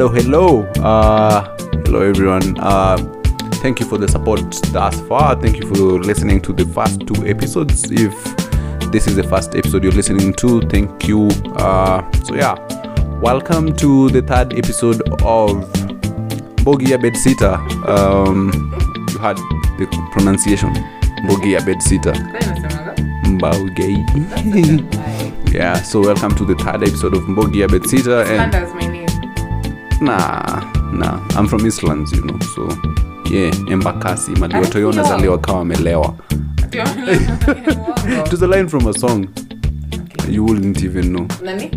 Hello, hello. Uh, hello, everyone. Uh, thank you for the support thus far. Thank you for listening to the first two episodes. If this is the first episode you're listening to, thank you. Uh, so, yeah, welcome to the third episode of Bogia Bedsitter. Um, you had the pronunciation Bogia Bedsitter. Mbaugai. yeah, so welcome to the third episode of Mbogia Bedsitter. And Slander's my name. Nah, nah, I'm from Eastlands, you know, so yeah, Embakasi, mali watu Ay, yona yo. zaliwa kama wamelewa. It was a line from a song. You wouldn't even know. Nani?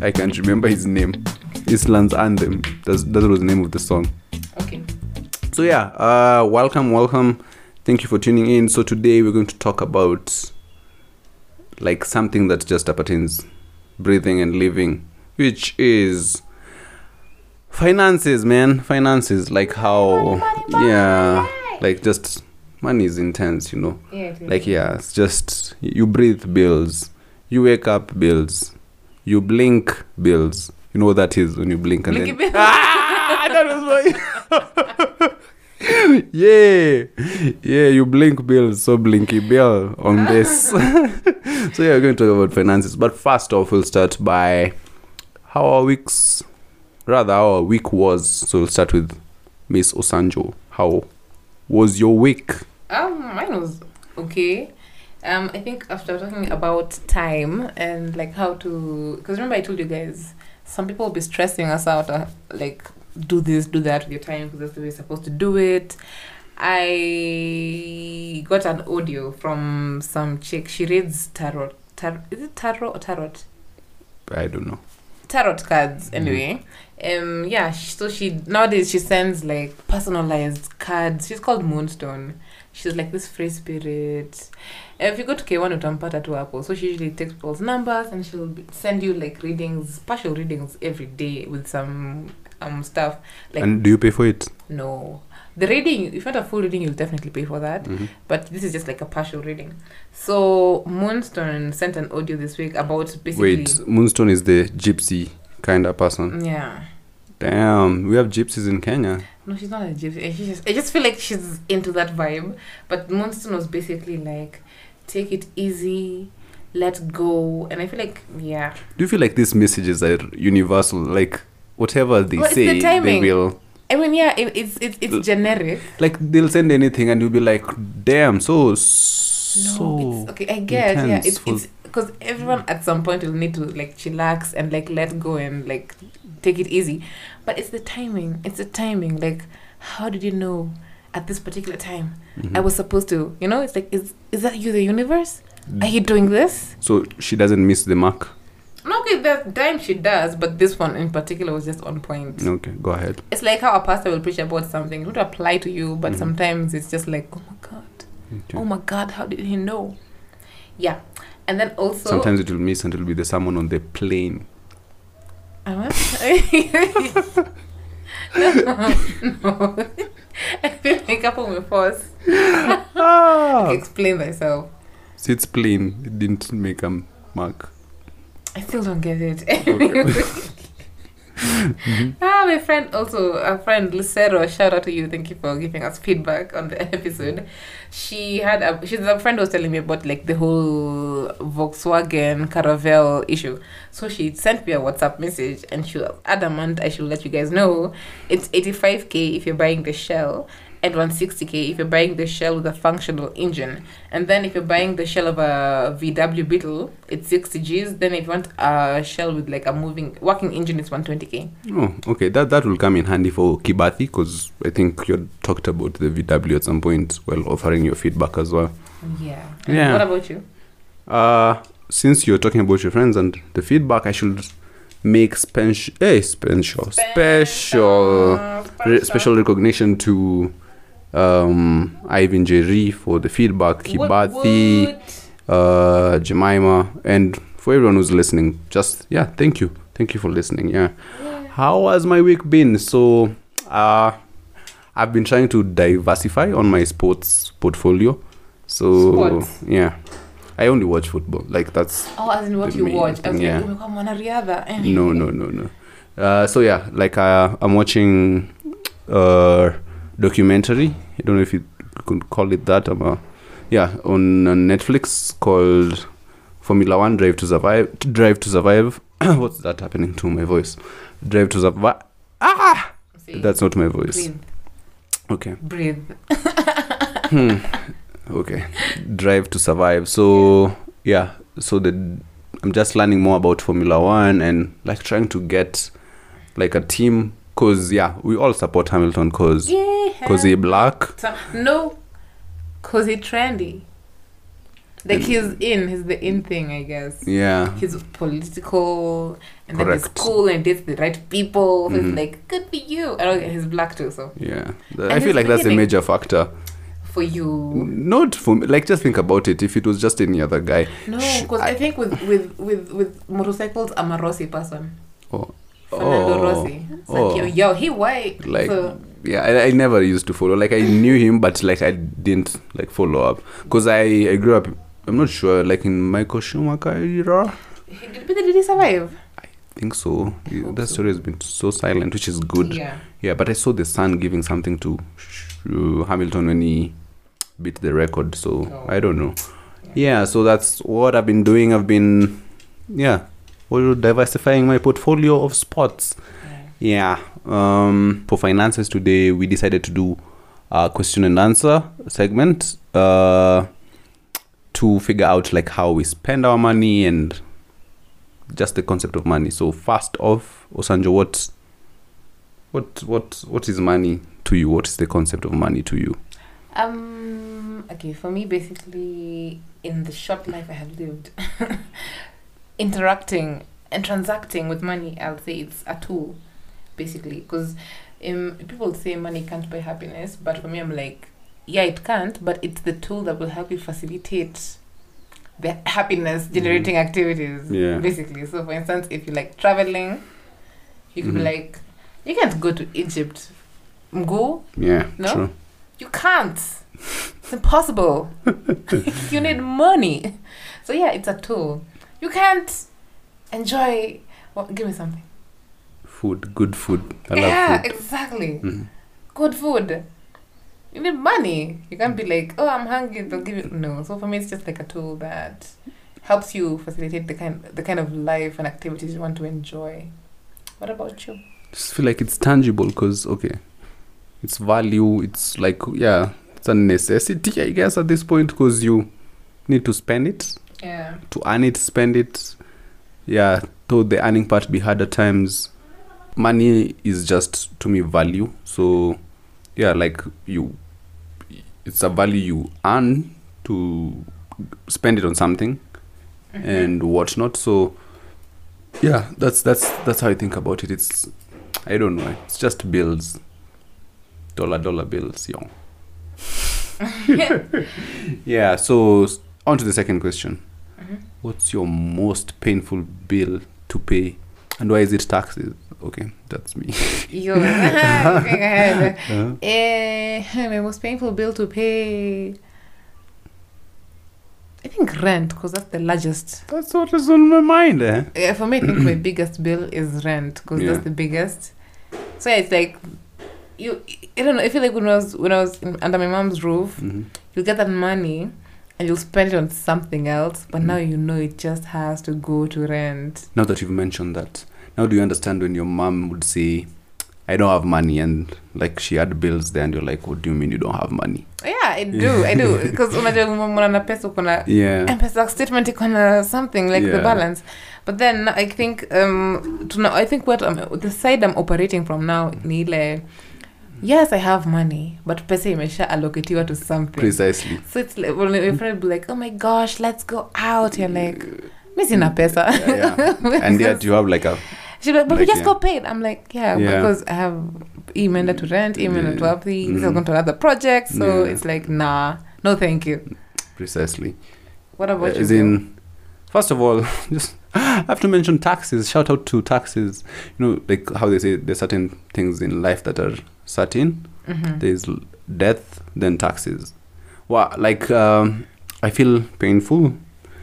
I can't remember his name. Eastlands Anthem. That's, that was the name of the song. Okay. So yeah, uh, welcome, welcome. Thank you for tuning in. So today we're going to talk about like something that just appertains breathing and living, which is finances, man. Finances, like how yeah, like just money is intense, you know. Yeah. Like yeah, it's just you breathe bills, you wake up bills, you blink bills. You know what that is when you blink and Blinky then ah, that was my yeah, yeah. You blink bills, so blinky bill on this. so yeah, we're going to talk about finances. But first off, we'll start by how our weeks, rather our week was. So we'll start with Miss Osanjo. How was your week? Um, mine was okay. Um, I think after talking about time and like how to, because remember I told you guys, some people will be stressing us out, uh, like do this, do that with your time because that's the way you're supposed to do it. I got an audio from some chick. She reads tarot. Tarot is it tarot or tarot? I don't know. Tarot cards anyway. Um yeah sh- so she nowadays she sends like personalized cards. She's called moonstone. She's like this free spirit. And if you go to k1 utampata tu hapo so she usually takes people's numbers and she'll be- send you like readings partial readings every day with some um stuff. Like and do you pay for it? no the reading if you want a full reading you'll definitely pay for that Mhm. but this is just like a partial reading so moonstone sent an audio this week about basically Wait, Moonstone is the gypsy kind of person. yeah Damn, we have gypsies in Kenya. No, she's not a gypsy. I just, I just feel like she's into that vibe. But Moonstone was basically like, take it easy, let go. And I feel like, yeah. Do you feel like these messages are universal? Like whatever they Well, it's the say, they will I mean, yeah, it, it's it's it's generic. like they'll send anything, and you'll be like, "Damn, so No, so." okay. I guess. yeah. It's it's because everyone at some point will need to like chillax and like let go and like take it easy. But it's the timing. It's the timing. Like, how did you know at this particular time Mhm. I was supposed to? You know, it's like, is is that you, the universe? Are you doing this? So she doesn't miss the mark. No, okay, that time she does, but this one in particular was just on point. Okay, go ahead. It's like how a pastor will preach about something. It would apply to you, but Mhm. sometimes it's just like, oh my God. Okay. Oh my God, how did he know? Yeah. And then also. Sometimes it will miss and it will be the someone on the plane. I what? no. I feel like up on my force. ah, Explain myself. so it's plain. It didn't make a mark. I still don't get it. Okay. Ah, my friend also, a friend Lucero, shout out to you. Thank you for giving us feedback on the episode. She had a, she's a friend was telling me about like the whole Volkswagen Caravelle issue. So she sent me a WhatsApp message and she was adamant I should let you guys know it's 85k if you're buying the shell and 160k if you're buying the shell with a functional engine. And then if you're buying the shell of a VW Beetle, it's 60 Gs. Then if you want a shell with like a moving working engine, it's 120k. Oh, okay. That that will come in handy for Kibathi because I think you talked about the VW at some point while offering your feedback as well. Yeah. Yeah. What about you? Uh, since you're talking about your friends and the feedback, I should make special, eh, special, special, re- special recognition to um, Ivan Jerry for the feedback, Kibathi, uh, Jemima, and for everyone who's listening. Just yeah, thank you, thank you for listening. Yeah, how has my week been? So, uh, I've been trying to diversify on my sports portfolio. So Sports? yeah, I only watch football. Like that's Oh, as in what you watch. I was thing, yeah. like, umekuwa mwanariadha. No, no, no, no. Uh, so yeah, like uh, I'm watching a documentary. I don't know if you could call it that. Uh, yeah, on Netflix called Formula One Drive to Survive. Drive to Survive. What's that happening to my voice? Drive to Survive. Ah, See, that's not my voice. clean, Okay. breathe. Hmm. Okay. Drive to survive. So yeah. So the I'm just learning more about Formula One and like trying to get like a team. Cause yeah, we all support Hamilton. Cause Yeah. cause he black. So- no, cause he trendy. Like And- he's in, he's the in thing, I guess. Yeah. He's political, and then he's cool and dates the right people. Mhm. it's like good for you. I don't. He's black too, so Yeah. And I feel like that's a major factor. for you. Not for me. Like just think about it. If it was just any other guy. No, because I, think with with with with motorcycles, I'm a Rossi person. Oh. Fernando Oh. Rossi. It's Oh. like yo, yo, he white. Like so, yeah, I, I never used to follow. Like I knew him, but like I didn't like follow up because I I grew up. I'm not sure, like in Michael Schumacher era. he, did, but did he survive? I think so. Yeah, hope that so. story has been so silent, which is good. Yeah, Yeah. but I saw the son giving something to uh, Hamilton when he beat the record. So Oh. I don't know. Yeah, so that's what I've been doing. I've been, yeah, diversifying my portfolio of sports. yeah. Yeah. Um, for finances today, we decided to do a question and answer segment uh, to figure out like how we spend our money and just the concept of money. So first off, Osanjo, what, what, what, what is money to you? What is the concept of money to you? Um. Okay. For me, basically, in the short life I have lived, interacting and transacting with money, I'll say it's a tool, basically. Because um, people say money can't buy happiness, but for me, I'm like, yeah, it can't, but it's the tool that will help you facilitate the happiness generating activities. Yeah. Basically. So, for instance, if you like traveling, you could be Mhm. like, you can't go to Egypt. Go Yeah, No? true. you can't. It's impossible. you need money. So yeah, it's a tool. You can't enjoy. Well, give me something. Food, good food. I yeah, love food. exactly. Mhm. Good food. You need money. You can't be like, oh, I'm hungry. They'll give you no. So for me, it's just like a tool that helps you facilitate the kind the kind of life and activities you want to enjoy. What about you? just feel like it's tangible because okay it's value it's like yeah it's a necessity i guess at this point because you need to spend it Yeah. to earn it spend it yeah though the earning part be hard at times money is just to me value so yeah like you it's a value you earn to spend it on something mm-hmm. and whatnot. So yeah, that's that's that's how I think about it. It's I don't know. It's just bills, dollar dollar bills, yo. yeah. So on to the second question. Mhm. What's your most painful bill to pay, and why is it taxes? Okay, that's me. Going ahead. Uh, my most painful bill to pay. I think rent, because that's the largest. that's what is on my mind. Eh? Yeah, for me, I think my biggest bill is rent, because Yeah. that's the biggest. So yeah, it's like you. I don't know. I feel like when I was when I was in, under my mom's roof, Mhm. you get that money, and you'll spend it on something else. But Mm. now you know it just has to go to rent. Now that you've mentioned that, now do you understand when your mom would say, "I don't have money," and like she had bills there, and you're like, "What do you mean you don't have money?" Yeah, I do. I do. Because unajua na pesa uko na Yeah. M-Pesa statement iko na something like the balance. But then I think um tuna, I think what I'm, the side I'm operating from now ni ile yes I have money but pesa imesha allocatiwa to allocate you to something. Precisely. So it's like when your friend be like, "Oh my gosh, let's go out." You're like, "Mi sina pesa." yeah. and yet you have like a She's like, "But we just yeah. got paid." I'm like, "Yeah, Yeah. because I have imeenda to rent, imeenda Yeah. to have this is Mhm. going to another project." So Yeah. it's like, "Nah, no, thank you." precisely. What about As you? in, first of all, just I have to mention taxes. Shout out to taxes. You know, like how they say there's certain things in life that are certain. Mhm. There's death, then taxes. Well, like um, I feel painful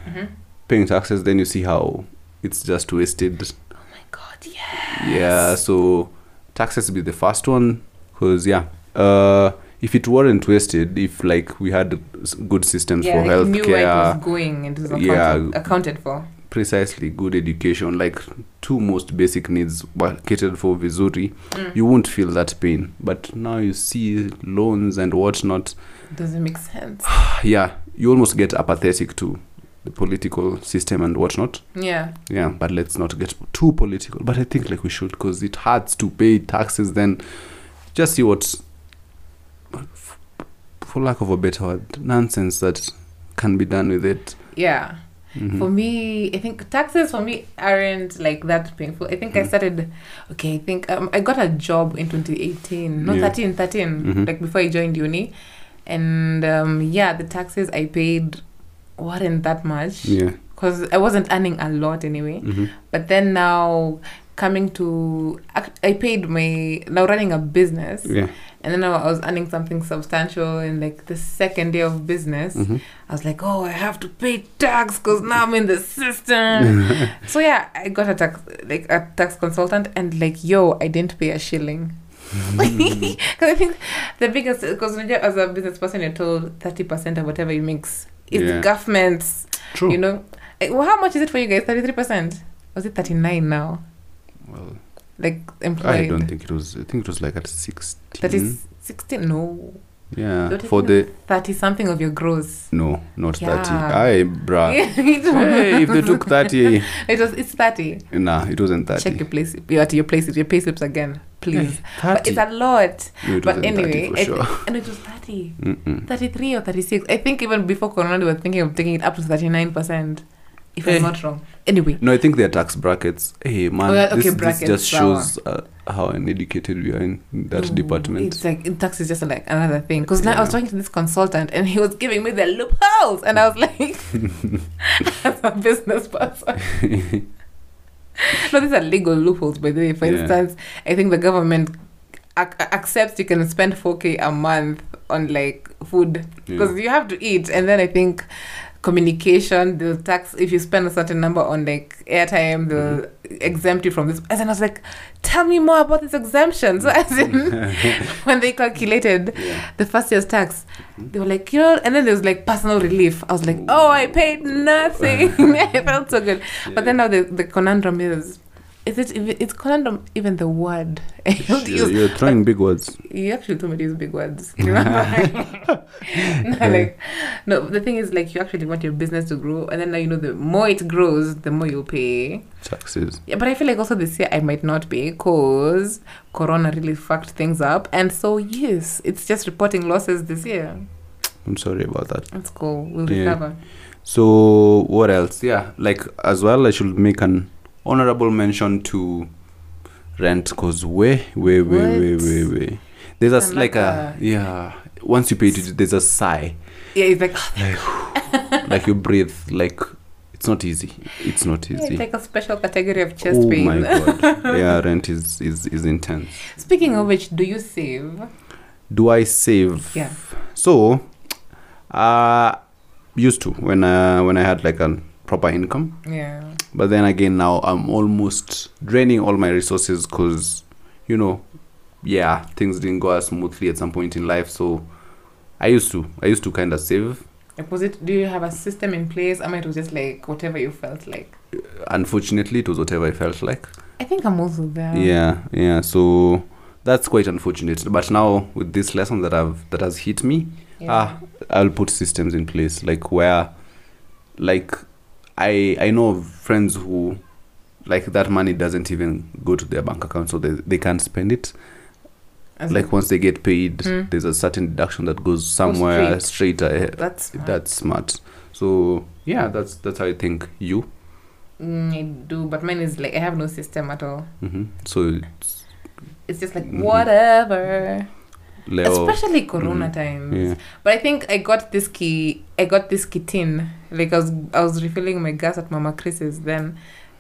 Mhm. paying taxes. Then you see how it's just wasted. Oh my god, yeah. Yeah, so taxes be the first one because yeah, uh, if it weren't wasted, if like we had good systems Yeah, for like, you knew where it healthcare, was going and it was yeah. accounted, accounted for. Precisely good education, like two most basic needs were catered for vizuri, Mm. you won't feel that pain. But now you see loans and whatnot. Doesn't make sense. Yeah, you almost get apathetic to the political system and whatnot. Yeah. Yeah, but let's not get too political. But I think like we should because it hurts to pay taxes. Then just see what, f- for lack of a better word, nonsense that can be done with it. Yeah. Mhm. For me, I think taxes for me aren't like that painful. I think I Mm. started, okay, I think um, I got a job in 2018, no, Yeah. 13, 13, Mhm. like before I joined uni. And um, yeah, the taxes I paid weren't that much Yeah. because I wasn't earning a lot anyway. Mhm. But then now, coming to, I paid my, now running a business. Yeah. And then I was earning something substantial in like the second day of business. Mhm. I was like, oh, I have to pay tax because now I'm in the system. so yeah, I got a tax like a tax consultant, and like, yo, I didn't pay a shilling. Because I think the biggest, because as a business person, you're told thirty percent of whatever you mix is Yeah. government's. True. You know, Eh, well, how much is it for you guys? Thirty three percent. Was it thirty nine now? Well, Like employed. I don't think it was. I think it was like at sixteen. That is sixteen. No, Yeah. Don't For the thirty something of your gross. no, not thirty. i Aye, bruh. hey, if they took thirty, it was. It's thirty. nah, it wasn't thirty. Check your place. You at your place. Your pay slips again, please. But Thirty. it's a lot. No, it but anyway, 30 sure. and it was 30, Mm-mm. 33 or 36. I think even before Corona, they were thinking of taking it up to 39%, if Eh. I'm not wrong. Anyway, No, I think they're tax brackets. Hey man, Oh, yeah, this, okay, this brackets, just shows uh, how uneducated we are in that no, department. It's like in tax is just like another thing. Because now I was talking to this consultant and he was giving me the loopholes, and I was like, as a business person. no, these are legal loopholes, by the way. For Yeah. instance, I think the government ac- accepts you can spend 4k a month on like food because you have to eat and then i think communication they'll tax if you spend a certain number on like airtime they'll mm-hmm. exempt you from this. And then i was like tell me more about this exemption so as in when they calculated yeah. the first year's tax mm-hmm. they were like you know and then there was like personal relief. I was like oh i paid nothing. I felt so good. But then now the, the conundrum is is it it's conundrum even the word You're, you're throwing big words. you actually told me to use big words. No, like, no, the thing is, like, you actually want your business to grow, and then now you know the more it grows, the more you'll pay. Taxes. Yeah, but I feel like also this year I might not pay because Corona really fucked things up, and so yes, it's just reporting losses this year. I'm sorry about that. That's cool. We'll Yeah. recover. So what else? Yeah, like as well, I should make an honorable mention to rent because way, way, way, way, way, way. There's a like like a yeah. Once you pay it, there's a sigh. Yeah, it's like like you breathe. Like it's not easy. It's not yeah, easy. it's like a special category of chest oh pain. my god. yeah, rent is is is intense. Speaking of which, do you save? Do I save? Yeah. So, uh used to when uh when I had like a proper income. Yeah. But then again, now I'm almost draining all my resources because, you know, yeah, things didn't go as smoothly at some point in life. So, I used to, I used to kind of save. Was it? Do you have a system in place? I mean, it was just like whatever you felt like. Unfortunately, it was whatever I felt like. I think I'm also there. Yeah, yeah. So that's quite unfortunate. But now with this lesson that I've that has hit me, Yeah. ah, I'll put systems in place like where, like, I I know friends who, like that money doesn't even go to their bank account, so they they can't spend it. As like once they get paid, Mm. there's a certain deduction that goes somewhere straight. straight ahead. that's smart. That's smart. So yeah, that's that's how I think you. Mm, I do, but mine is like I have no system at all. hmm So it's It's just like Mhm. whatever. Leo. Especially Corona Mhm. times. Yeah. But I think I got this key. I got this key tin. Like I was, I was refilling my gas at Mama Chris's. Then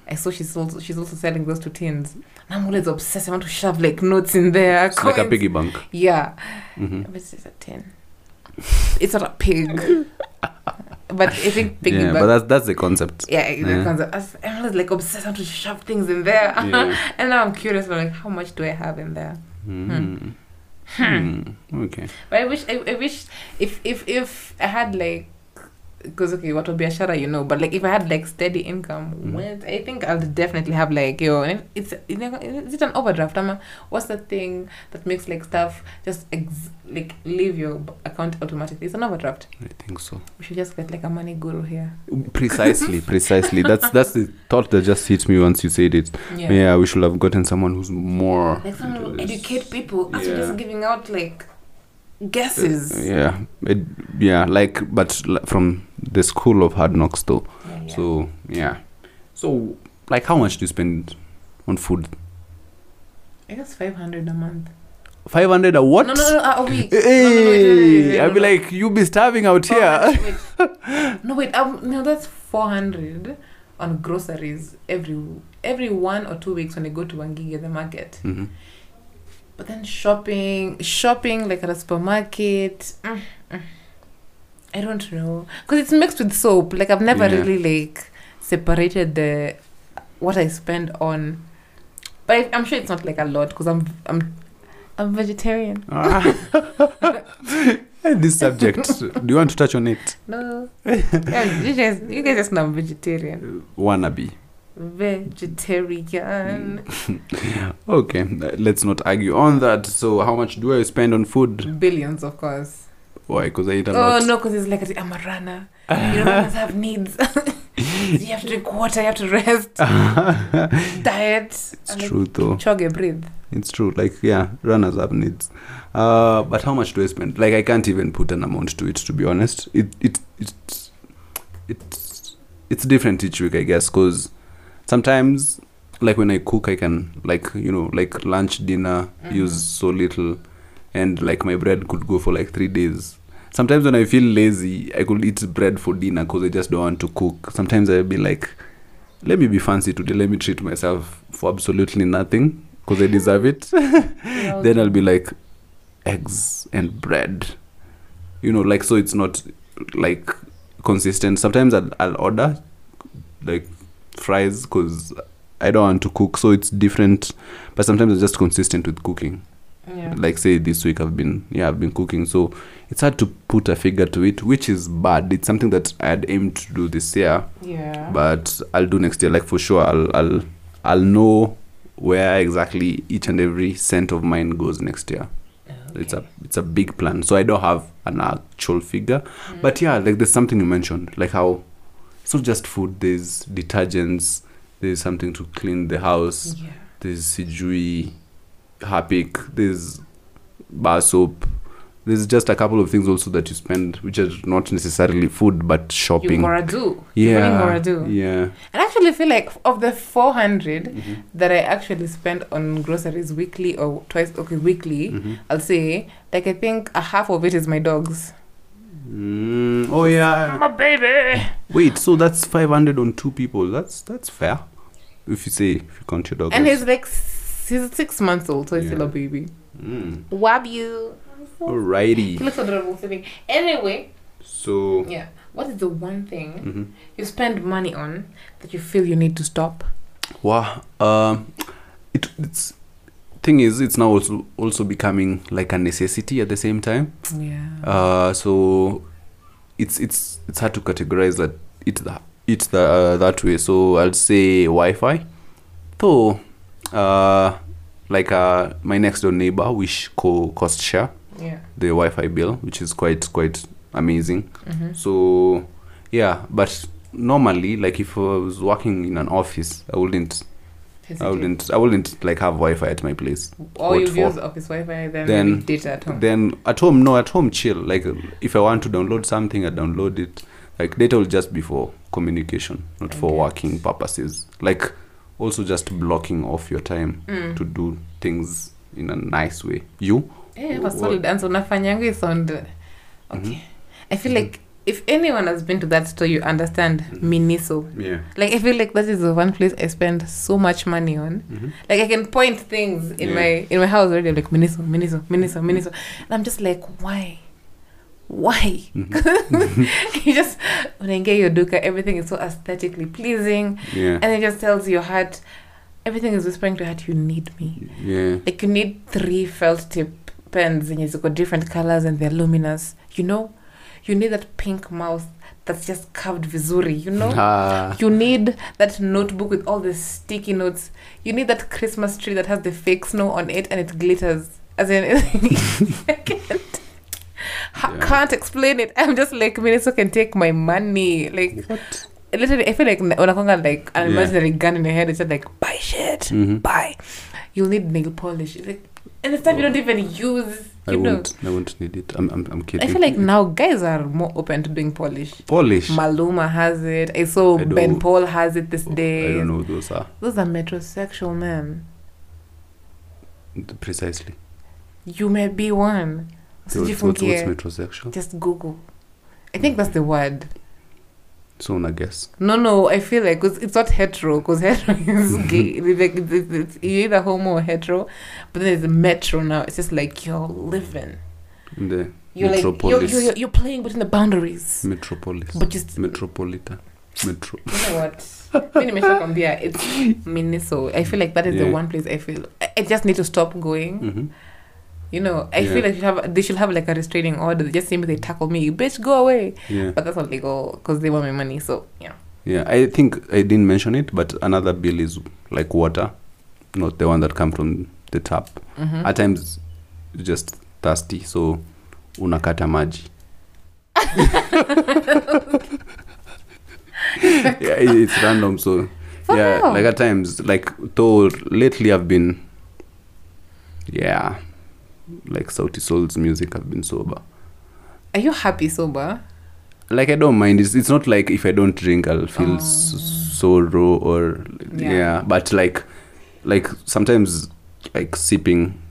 I saw she's also she's also selling those two tins. And I'm always obsessed. I want to shove like notes in there. It's like a piggy bank. Yeah, mm-hmm. but it's a tin. It's not a pig. but I think piggy yeah, piggyback. but that's that's the concept. yeah, the Yeah. concept. I was- I was like obsessed. I want to shove things in there, Yeah. and now I'm curious. I'm like, how much do I have in there? Mm. Hmm. Okay. But I wish, I, I wish, if if if I had like, because okay, what would be a shara, you know, but like if I had like steady income, mm. when I think I'll definitely have like yo, and it's you know, is it an overdraft? Ama? What's the thing that makes like stuff just ex- like leave your account automatically? It's an overdraft. I think so. We should just get like a money guru here. Mm, precisely, precisely. That's that's the thought that just hit me once you said it. Yeah, we should have gotten someone who's more. Like someone who educate people as Yeah. yeah. just giving out like uh, guesses. Yeah, it, yeah, like but l- from the school of hard knocks though. Yeah, yeah. So yeah, so like how much do you spend on food? I guess five hundred a month. Five hundred a what? No, no, no, a week. Hey, no, be like, you'll be starving out Oh, here. wait. no, wait. Um, no, that's four hundred on groceries every every one or two weeks when I go to Wangige the market. Mhm. But then shopping, shopping like at a supermarket. mm, mm. I don't know because it's mixed with soap. Like I've never Yeah. really like separated the what I spend on. But I, I'm sure it's not like a lot because I'm I'm I'm vegetarian. Ah. this subject, do you want to touch on it? No, yeah, you guys, you guys just know I'm vegetarian. Wannabe. Vegetarian. Okay, uh, let's not argue on that. So, how much do I spend on food? Billions, of course. Why? Because I eat a Oh no, because it's like I'm a runner. You know, runners have needs. you have to drink water. You have to rest. Diet. it's and, like, true though. Chug and breathe. It's true. Like yeah, runners have needs. Uh, but how much do I spend? Like I can't even put an amount to it. To be honest, it it it's it's it's different each week, I guess. Cause sometimes, like when I cook, I can like you know like lunch, dinner, use Mhm. so little, and like my bread could go for like three days. Sometimes when I feel lazy, I could eat bread for dinner because I just don't want to cook. Sometimes I'll be like, let me be fancy today. Let me treat myself for absolutely nothing because I deserve it. then I'll be like, eggs and bread. You know, like so it's not like consistent. Sometimes I'll, I'll order like fries because I don't want to cook, so it's different. But sometimes it's just consistent with cooking Yeah. like say this week i've been yeah i've been cooking so it's hard to put a figure to it which is bad. It's something that i had aimed to do this year. Yeah. but i'll do next year. Like for sure i'll i'll i'll know where exactly each and every cent of mine goes next year. It's a it's a big plan. So i don't have an actual figure. Mm. but yeah like there's something you mentioned like how it's not just food. There's detergents. There's something to clean the house. Yeah. there's sijui harpic there's bar soap there's just a couple of things also that you spend which are not necessarily food but You shopping gotta do. You yeah gotta do. yeah And I actually feel like of the 400 Mhm. that I actually spend on groceries weekly or twice, okay, weekly, Mhm. I'll say, like, I think a half of it is my dogs. Mm, oh yeah My baby! wait so that's 500 on two people that's that's fair if you say if you count your dog And he's like, s- he's six months old, so he's still Yeah. a baby. Mm. Wab you. He alrighty looks adorable sitting. Anyway, so yeah. What is the one thing mhm. you spend money on that you feel you need to stop? wow um it, it's thing is it's now also also becoming like a necessity at the same time Yeah. uh so it's it's it's hard to categorize that it the it the uh, that way so i'll say wi-fi though uh like uh my next door neighbor which co cost share yeah. the wi-fi bill which is quite quite amazing. Mm-hmm. so yeah but normally like if i was working in an office i wouldn't i wouldn't i wouldn't like have wi-fi at my place. Or you use office Wi-Fi, then, Then- data at home. then at home no at home chill. Like if i want to download something i download it. Like data will just be for communication not for working purposes. Like also just blocking off your time Mm. to do things in a nice way you yeah, solid answer. Unafanyangu is on the... Okay. Mhm. I feel Mhm. like if anyone has been to that store, you understand Mhm. Miniso. yeah Like I feel like that is the one place I spend so much money on. mm-hmm. Like I can point things in Yeah. my in my house already. I'm like Miniso, Miniso, Miniso, Miniso, and I'm just like, why? Why? You just your duka everything is so aesthetically pleasing. Yeah. and it just tells your heart everything is whispering to your heart you need me. Yeah. like you need three felt tip pens zenye ziko different colors and they're luminous. You know? You need that pink mouth that's just carved vizuri you know? Ah. you need that notebook with all the sticky notes. You need that christmas tree that has the fake snow on it and it glitters. As in I can't, Yeah. can't explain it i'm just like minnesota can take my money like What? literally i feel like unakonga like an Yeah. imaginary gun in your head it's just like buy shit Mhm. buy you'll need nail polish like and the stuff you don't even use I you know won't. I won't need it. I'm. I'm. I'm kidding. I feel like now guys are more open to doing polish. polish. Maluma has it. I saw I Ben Paul has it this oh, day. don't know who those are Those are metrosexual men. precisely. You may be one. What's, what's, what's metrosexual? Just Google. I think that's the word. Soon, I guess. No, no, I feel like 'cause it's not hetero because hetero is gay. Like it's, it's, it's, you're either homo or hetero, but then there's metro now. It's just like you're living. In the You're like you're, metropolis. you're, you're, playing between the boundaries, metropolis. but just Metropolitan. Metro. you know what? It's Miniso. I feel like that is the one place I feel I, I just need to stop going. Mm-hmm. You know, I Yeah. feel like you have they should have like a restraining order. Just seem they tackle me, you bitch, go away. Yeah. But that's not legal because they want my money. So yeah. Yeah. I think I didn't mention it, but another bill is like water, not the one that come from the tap. Mhm. At times, just thirsty, so unakata maji. yeah, it's random. So For yeah, real? like at times, like though lately I've been, yeah, like Sauti Sol's music. I've been sober. Are you happy sober? Like I don't mind. It's it's not like if I don't drink, I'll feel Oh. sorrow or Yeah. yeah. But like, like sometimes like sipping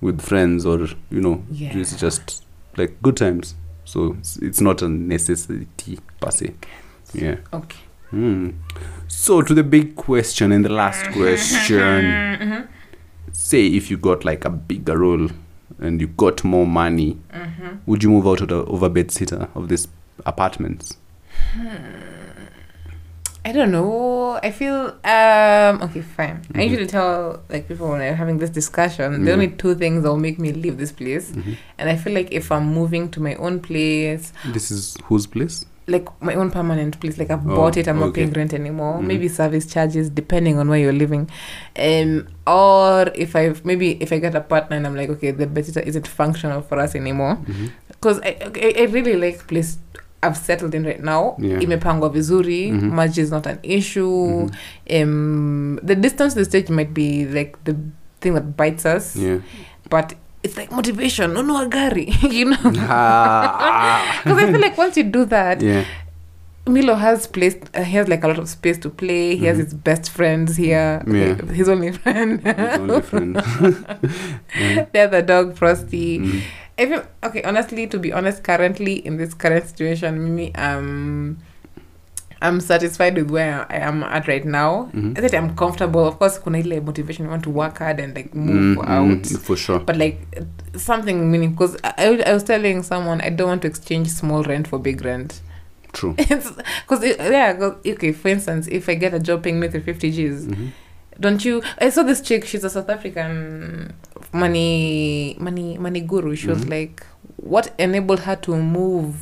with friends or you know, Yeah. it's just like good times. So it's, it's not a necessity per se. Yeah. Okay. Hmm. So to the big question and the last question. Mm-hmm. Say if you got like a bigger role and you got more money, Mm-hmm. would you move out of the over bed sitter of this apartments? I don't know. I feel um okay, fine. I Mhm. usually tell like people when I'm having this discussion, the Mhm. only two things that will make me leave this place. Mhm. And I feel like if I'm moving to my own place, This is whose place? Like my own permanent place, like I've Oh, bought it, I'm not paying rent anymore. Mhm. Maybe service charges depending on where you're living. Um or if i've maybe if I get a partner and I'm like, okay, the bed isn't functional for us anymore. Because I, I I really like place I've settled in right now. Yeah. Imepangwa vizuri, Mhm. much is not an issue. Mhm. Um, the distance to the stage might be like the thing that bites us, Yeah. but it's like motivation. No, no, agari, you know. Ah. Because I feel like once you do that, yeah. Milo has place. Uh, he has like a lot of space to play. He has Mhm. his best friends here. Yeah. His only friend. His only friend. yeah. the other dog, Frosty. Mhm. I feel okay. Honestly, to be honest, currently in this current situation, Mimi, um, I'm satisfied with where I am at right now. Mhm. I said I'm comfortable. Of course, kuna ile motivation. You want to work hard and like move Mm, out. for sure. But like something meaning because I, I was telling someone I don't want to exchange small rent for big rent. True. Because yeah, 'cause, okay. For instance, if I get a job paying me 350 G's, Mhm. don't you? I saw this chick. She's a South African money money money guru. She was Mhm. like, what enabled her to move,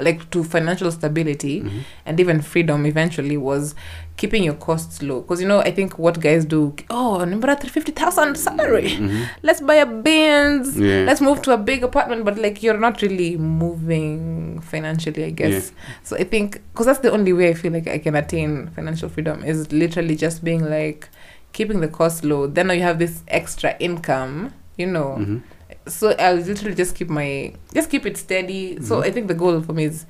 like to financial stability Mhm. and even freedom eventually was keeping your costs low. Because you know, I think what guys do. Oh, number three fifty thousand salary. Mhm. Let's buy a Benz. Yeah. Let's move to a big apartment, but like you're not really moving financially, I guess. So I think because that's the only way I feel like I can attain financial freedom is literally just being like keeping the cost low. Then now you have this extra income, you know. Mhm. So I'll literally just keep my just keep it steady. So Mhm. I think the goal for me is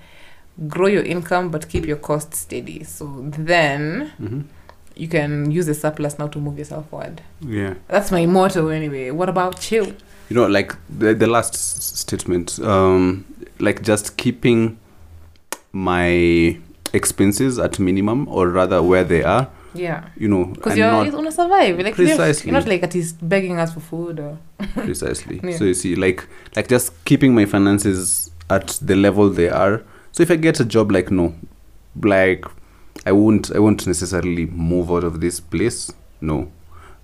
grow your income but keep your costs steady. So then Mhm. you can use the surplus now to move yourself forward. Yeah. That's my motto anyway. What about you? You know, like the the last s- statement, um, like just keeping my expenses at minimum, or rather where they are. Yeah. You know, Because you're, not gonna survive. Like Precisely. You're not like at least begging us for food or precisely. Yeah. So you see, like like just keeping my finances at the level they are. So if I get a job, like no, like I won't, I won't necessarily move out of this place. No,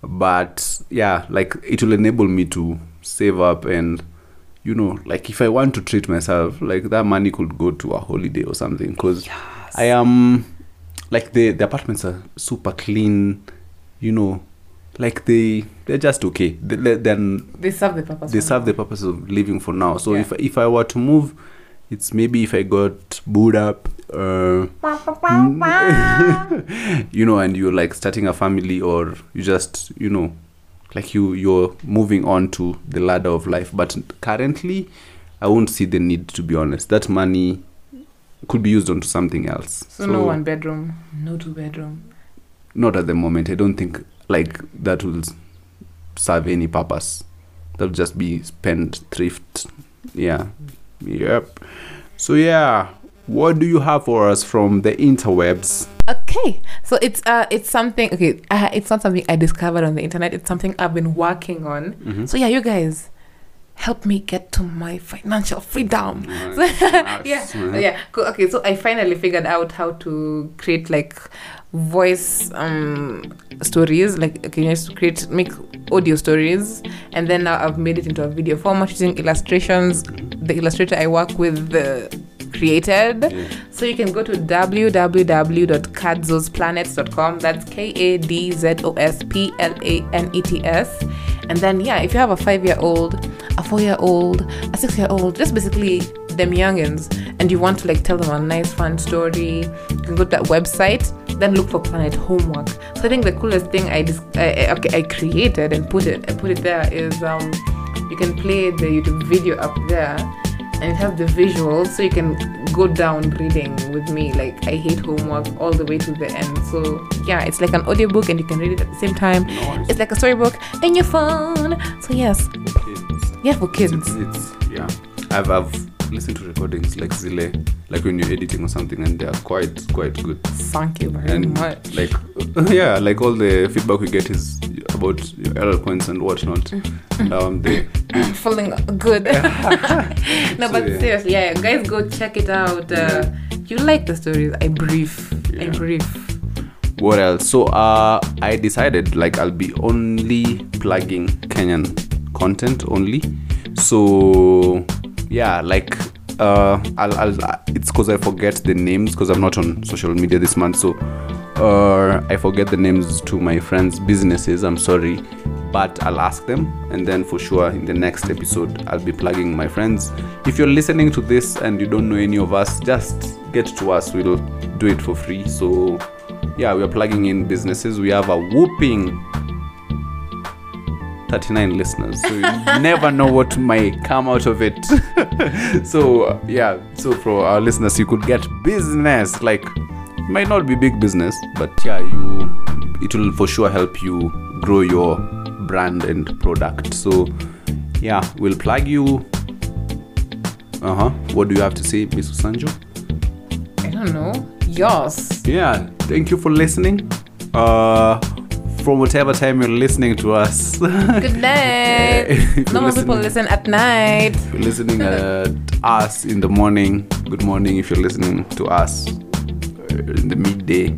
but yeah, like it will enable me to save up and you know, like if I want to treat myself, like that money could go to a holiday or something. Because I am, like the the apartments are super clean, you know, like they they're just okay. They, then They serve the purpose. they serve now. the purpose of living for now. So Yeah. if if I were to move, it's maybe if I got booed up, uh, you know, and you're like starting a family, or you just you know, like you you're moving on to the ladder of life. But currently, I won't see the need to be honest. That money could be used onto something else. So, no one bedroom, no two bedroom. Not at the moment. I don't think like that will serve any purpose. That'll just be spent thrift. Yeah. Yep. So yeah, what do you have for us from the interwebs? Okay, so it's uh it's something okay. Uh, it's not something I discovered on the internet. It's something I've been working on. Mhm. So yeah, you guys help me get to my financial freedom. Nice. yeah, yeah. Cool. Okay, so I finally figured out how to create like voice um stories. Like okay, you just create make audio stories, and then now I've made it into a video format using illustrations. The illustrator I work with uh, created. Yeah. So you can go to www.kadzosplanet.com. That's K A D Z O S P L A N E T S. And then, yeah, if you have a five year old, a four year old, a six year old, just basically them youngins, and you want to like tell them a nice, fun story, you can go to that website, then look for Planet Homework. So I think the coolest thing I, dis- I, I, I created and put it, I put it there is um, you can play the YouTube video up there and it has the visuals so you can go down reading with me like i hate homework all the way to the end so yeah it's like an audiobook and you can read it at the same time Nice. it's like a storybook in your phone so yes. Yeah for kids. It's, it's yeah. I've I've listened to recordings like Zile, like when you're editing or something, and they're quite quite good. thank you very and much. like yeah like all the feedback we get is about your error points and whatnot. Mm-hmm. um they feeling good. No So, but yeah. seriously yeah guys go check it out. Uh, you like the stories i brief i brief. What else? So uh i decided like i'll be only plugging kenyan content only. So yeah like uh i'll, I'll it's because i forget the names because i'm not on social media this month. So uh i forget the names to my friends businesses i'm sorry but i'll ask them. And then for sure in the next episode i'll be plugging my friends. If you're listening to this and you don't know any of us just get to us. We'll do it for free. So yeah we are plugging in businesses. We have a whooping 39 listeners so you never know what might come out of it. So uh, yeah so for our listeners you could get business like might not be big business but yeah you it will for sure help you grow your brand and product. So yeah we'll plug you. Uh-huh. What do you have to say miss sanjo i don't know. Yours. Yeah thank you for listening. Uh from whatever time you're listening to us good night normal people listen at night If you're listening at us in the morning, good morning. If you're listening to us uh, in the midday,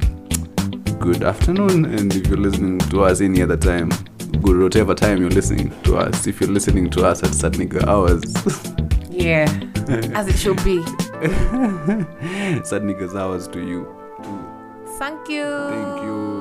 good afternoon. And if you're listening to us any other time, good whatever time you're listening to us. If you're listening to us at certain hours, Yeah, as it should be. certain hours to you. Thank you. Thank you.